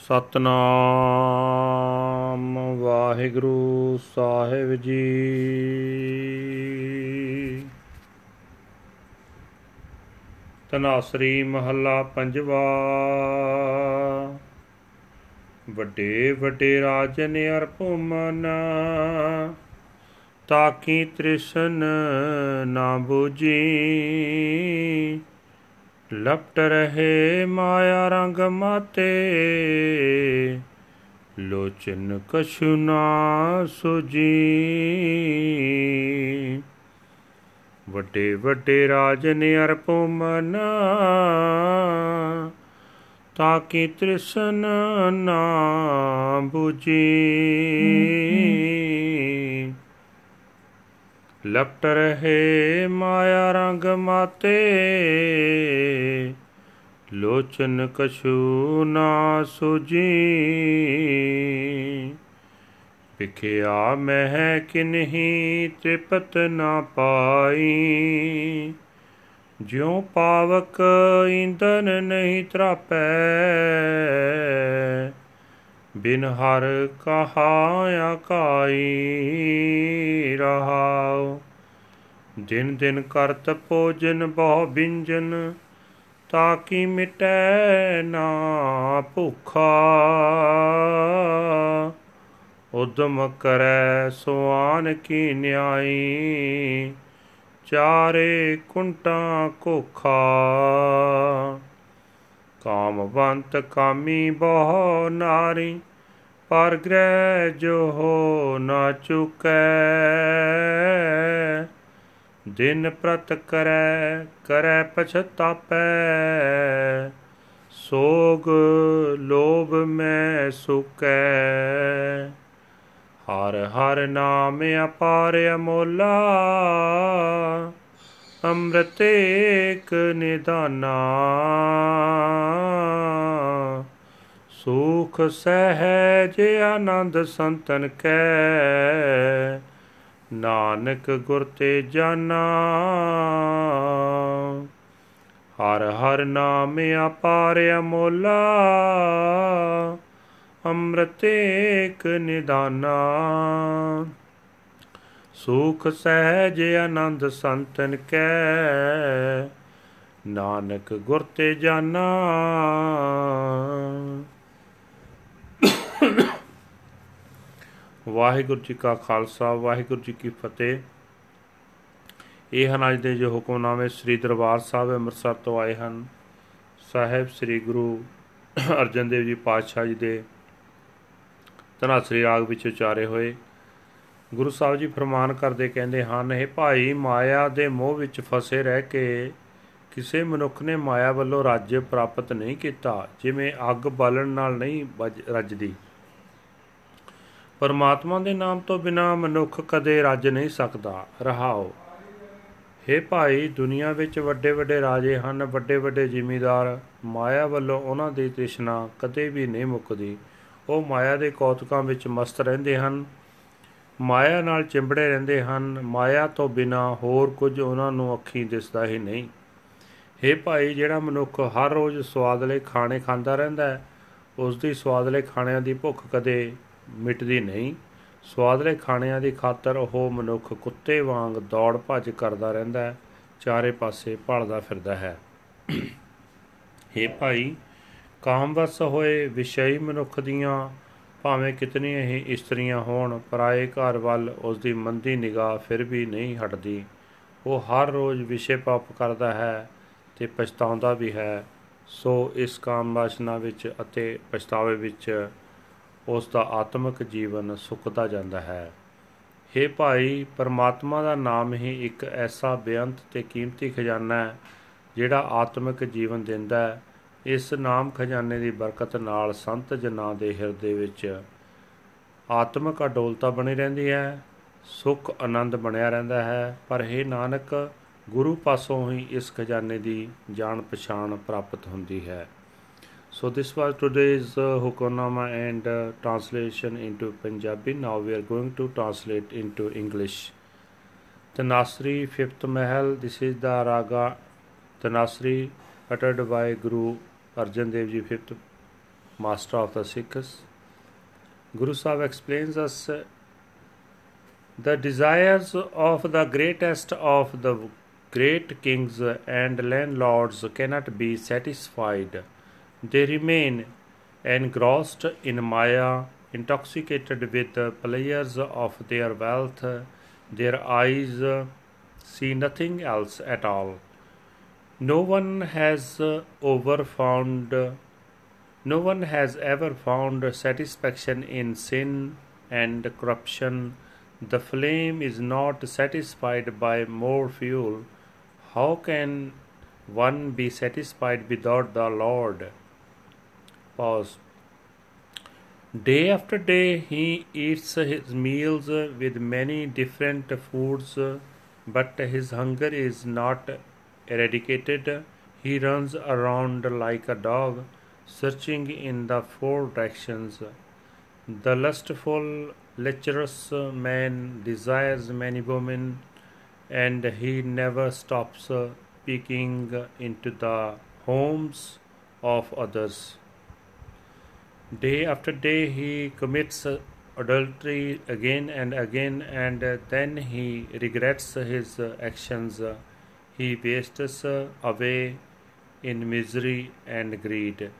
ਸਤਨਾਮ ਵਾਹਿਗੁਰੂ ਸਾਹਿਬ ਜੀ। ਤਨਾਸਰੀ ਮਹੱਲਾ ਪੰਜਵਾ। ਵੱਡੇ ਵੱਡੇ ਰਾਜਨ ਅਰਪਮਨ ਤਾਕੀ ਤ੍ਰਿਸ਼ਨ ਨਾ ਬੂਜੀ ਲਪਟ ਰਹੇ ਮਾਇਆ ਰੰਗ ਮਾਤੇ। ਲੋਚਨ ਕਛੁ ਨਾ ਸੁਜੀ। ਵੱਡੇ ਵੱਡੇ ਰਾਜਨ ਅਰਪੋ ਮਨ ਤਾਕੀ ਤ੍ਰਿਸ਼ਨ ਨਾ ਬੁਜੀ ਲਪਟ ਰਹੇ ਮਾਇਆ ਰੰਗ ਮਾਤੇ। ਲੋਚਨ ਕਛੂ ਨਾ ਸੁਜੀ ਵਿਖਿਆ ਮਹਿ ਕਿਨਹੀ ਤ੍ਰਿਪਤ ਨਾ ਪਾਈ। ਜਿਉ ਪਾਵਕ ਇੰਦਨ ਨਹੀਂ ਤਰਾਪੈ। ਬਿਨ ਹਰ ਕਹਾ ਆਕਾਈ ਰਹਾਉ। ਦਿਨ ਦਿਨ ਕਰਤ ਭੋਜਨ ਬਹੁ ਬਿੰਜਨ ਤਾਕੀ ਮਿਟੈ ਨਾ ਭੁਖਾ। ਉਦਮ ਕਰੈ ਸੁਆਨ ਕੀ ਨਿਆਈ, ਚਾਰੇ ਕੁੰਟਾਂ ਕੋਖਾ। ਕਾਮਵੰਤ ਕਾਮੀ ਬਹੁ ਨਾਰੀ, ਪਰ ਗ੍ਰਹਿ ਜੋ ਹੋ ਨਾ ਚੁਕੈ। ਦਿਨ ਪ੍ਰਤ ਕਰੈ ਕਰੈ ਪਛਤਾਪੈ। ਸੋਗ ਲੋਭ ਮੈਂ ਸੁਕੈ। ਹਰ ਹਰ ਨਾਮ ਅਪਾਰ ਅਮੋਲਾ ਅੰਮ੍ਰਿਤ ਏਕ ਨਿਦਾਨਾ। ਸੁਖ ਸਹਿਜ ਆਨੰਦ ਸੰਤਨ ਕੈ। ਨਾਨਕ ਗੁਰ ਤੇ ਜਾਨਾ। ਹਰ ਹਰ ਨਾਮ ਅਪਾਰ ਅਮੋਲਾ। ਅੰਮ੍ਰਿਤ ਏਕ ਨਿਦਾਨਾ। ਸੁਖ ਸਹਿਜ ਆਨੰਦ ਸੰਤਨ ਕੈ। ਨਾਨਕ ਗੁਰ ਤੇ ਜਾਨਾ। ਵਾਹਿਗੁਰੂ ਜੀ ਕਾ ਖਾਲਸਾ, ਵਾਹਿਗੁਰੂ ਜੀ ਕੀ ਫਤਿਹ। ਇਹ ਹਨ ਅੱਜ ਦੇ ਜੋ ਹੁਕਮਨਾਮੇ ਸ੍ਰੀ ਦਰਬਾਰ ਸਾਹਿਬ ਅੰਮ੍ਰਿਤਸਰ ਤੋਂ ਆਏ ਹਨ। ਸਾਹਿਬ ਸ੍ਰੀ ਗੁਰੂ ਅਰਜਨ ਦੇਵ ਜੀ ਪਾਤਸ਼ਾਹ ਜੀ ਦੇ ਤਨਾਸਰੀ ਰਾਗ ਵਿੱਚ ਉਚਾਰੇ ਹੋਏ। ਗੁਰੂ ਸਾਹਿਬ ਜੀ ਫਰਮਾਨ ਕਰਦੇ ਕਹਿੰਦੇ ਹਨ ਇਹ ਭਾਈ ਮਾਇਆ ਦੇ ਮੋਹ ਵਿੱਚ ਫਸੇ ਰਹਿ ਕੇ ਕਿਸੇ ਮਨੁੱਖ ਨੇ ਮਾਇਆ ਵੱਲੋਂ ਰਾਜ ਪ੍ਰਾਪਤ ਨਹੀਂ ਕੀਤਾ, ਜਿਵੇਂ ਅੱਗ ਬਾਲਣ ਨਾਲ ਨਹੀਂ ਰੱਜਦੀ। ਪਰਮਾਤਮਾ ਦੇ ਨਾਮ ਤੋਂ ਬਿਨਾ ਮਨੁੱਖ ਕਦੇ ਰੱਜ ਨਹੀਂ ਸਕਦਾ। ਰਹਾਓ। हे ਭਾਈ, ਦੁਨੀਆ ਵਿੱਚ ਵੱਡੇ ਵੱਡੇ ਰਾਜੇ ਹਨ ਵੱਡੇ ਵੱਡੇ ਜ਼ਿਮੀਦਾਰ। ਮਾਇਆ ਵੱਲੋਂ ਉਹਨਾਂ ਦੀ ਤ੍ਰਿਸ਼ਨਾ ਕਦੇ ਵੀ ਨਹੀਂ ਮੁੱਕਦੀ। ਉਹ ਮਾਇਆ ਦੇ ਕੌਤਕਾਂ ਵਿੱਚ ਮਸਤ ਰਹਿੰਦੇ ਹਨ। ਮਾਇਆ ਨਾਲ ਚਿੰਬੜੇ ਰਹਿੰਦੇ ਹਨ। ਮਾਇਆ ਤੋਂ ਬਿਨਾ ਹੋਰ ਕੁਝ ਉਹਨਾਂ ਨੂੰ ਅੱਖੀਂ ਦਿਸਦਾ ਹੀ ਨਹੀਂ। हे ਭਾਈ, ਜਿਹੜਾ ਮਨੁੱਖ ਹਰ ਰੋਜ਼ ਸਵਾਦਲੇ ਖਾਣੇ ਖਾਂਦਾ ਰਹਿੰਦਾ ਹੈ ਉਸ ਦੀ ਸਵਾਦਲੇ ਖਾਣਿਆਂ ਦੀ ਭੁੱਖ ਕਦੇ ਮਿਟਦੀ ਨਹੀਂ। ਸਵਾਦਲੇ ਖਾਣਿਆਂ ਦੀ ਖਾਤਰ ਉਹ ਮਨੁੱਖ ਕੁੱਤੇ ਵਾਂਗ ਦੌੜ ਭੱਜ ਕਰਦਾ ਰਹਿੰਦਾ ਹੈ, ਚਾਰੇ ਪਾਸੇ ਭਲਦਾ ਫਿਰਦਾ ਹੈ। हे ਭਾਈ, ਕਾਮਵਸ ਹੋਏ ਵਿਸ਼ਈ ਮਨੁੱਖ ਦੀਆਂ ਭਾਵੇਂ ਕਿਤਨੀਆਂ ਹੀ ਇਸਤਰੀਆਂ ਹੋਣ ਪਰਾਏ ਘਰ ਵੱਲ ਉਸ ਦੀ ਮੰਦੀ ਨਿਗਾਹ ਫਿਰ ਵੀ ਨਹੀਂ ਹਟਦੀ। ਉਹ ਹਰ ਰੋਜ਼ ਵਿਸ਼ੇ ਪਾਪ ਕਰਦਾ ਹੈ ਤੇ ਪਛਤਾਉਂਦਾ ਵੀ ਹੈ। ਸੋ ਇਸ ਕਾਮ ਵਾਸਨਾ ਵਿੱਚ ਅਤੇ ਪਛਤਾਵੇ ਵਿੱਚ ਉਸ ਦਾ ਆਤਮਿਕ ਜੀਵਨ ਸੁੱਕਦਾ ਜਾਂਦਾ ਹੈ। हे ਭਾਈ, ਪਰਮਾਤਮਾ ਦਾ ਨਾਮ ਹੀ ਇੱਕ ਐਸਾ ਬੇਅੰਤ ਤੇ ਕੀਮਤੀ ਖਜ਼ਾਨਾ ਹੈ, ਜਿਹੜਾ ਆਤਮਿਕ ਜੀਵਨ ਦਿੰਦਾ ਹੈ। ਇਸ ਨਾਮ ਖਜ਼ਾਨੇ ਦੀ ਬਰਕਤ ਨਾਲ ਸੰਤ ਜਨਾਂ ਦੇ ਹਿਰਦੇ ਵਿੱਚ ਆਤਮਿਕ ਅਡੋਲਤਾ ਬਣੀ ਰਹਿੰਦੀ ਹੈ ਸੁਖ ਆਨੰਦ ਬਣਿਆ ਰਹਿੰਦਾ ਹੈ ਪਰ ਇਹ ਨਾਨਕ ਗੁਰੂ ਪਾਸੋਂ ਹੀ ਇਸ ਖਜ਼ਾਨੇ ਦੀ ਜਾਣ ਪਛਾਣ ਪ੍ਰਾਪਤ ਹੁੰਦੀ ਹੈ So this was today's uh, Hukonama and uh, translation into Punjabi. Now we are going to translate into English. Tanasri fifth Mahal. This is the raga Tanasri uttered by Guru Arjan Dev Ji fifth master of the Sikhs. Guru Sahib explains us uh, the desires of the greatest of the great kings and landlords cannot be satisfied. They remain engrossed in Maya, intoxicated with the pleasures of their wealth. Their eyes see nothing else at all. No one has uh, over found uh, no one has ever found satisfaction in sin and corruption. The flame is not satisfied by more fuel. How can one be satisfied without the Lord? Pause. Day after day he eats his meals with many different foods, but his hunger is not eradicated. He runs around like a dog searching in the four directions. The lustful, lecherous man desires many women, and he never stops peeking into the homes of others. Day after day, he commits adultery again and again, and then he regrets his actions. He wastes away in misery and greed.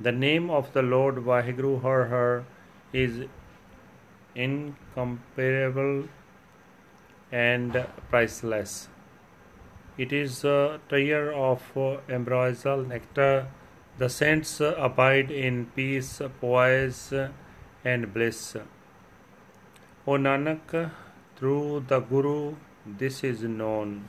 The name of the Lord Vaheguru Har Har is incomparable and priceless. It is a tier of ambrosial nectar. The saints abide in peace, poise, and bliss. O Nanak, through the Guru, this is known.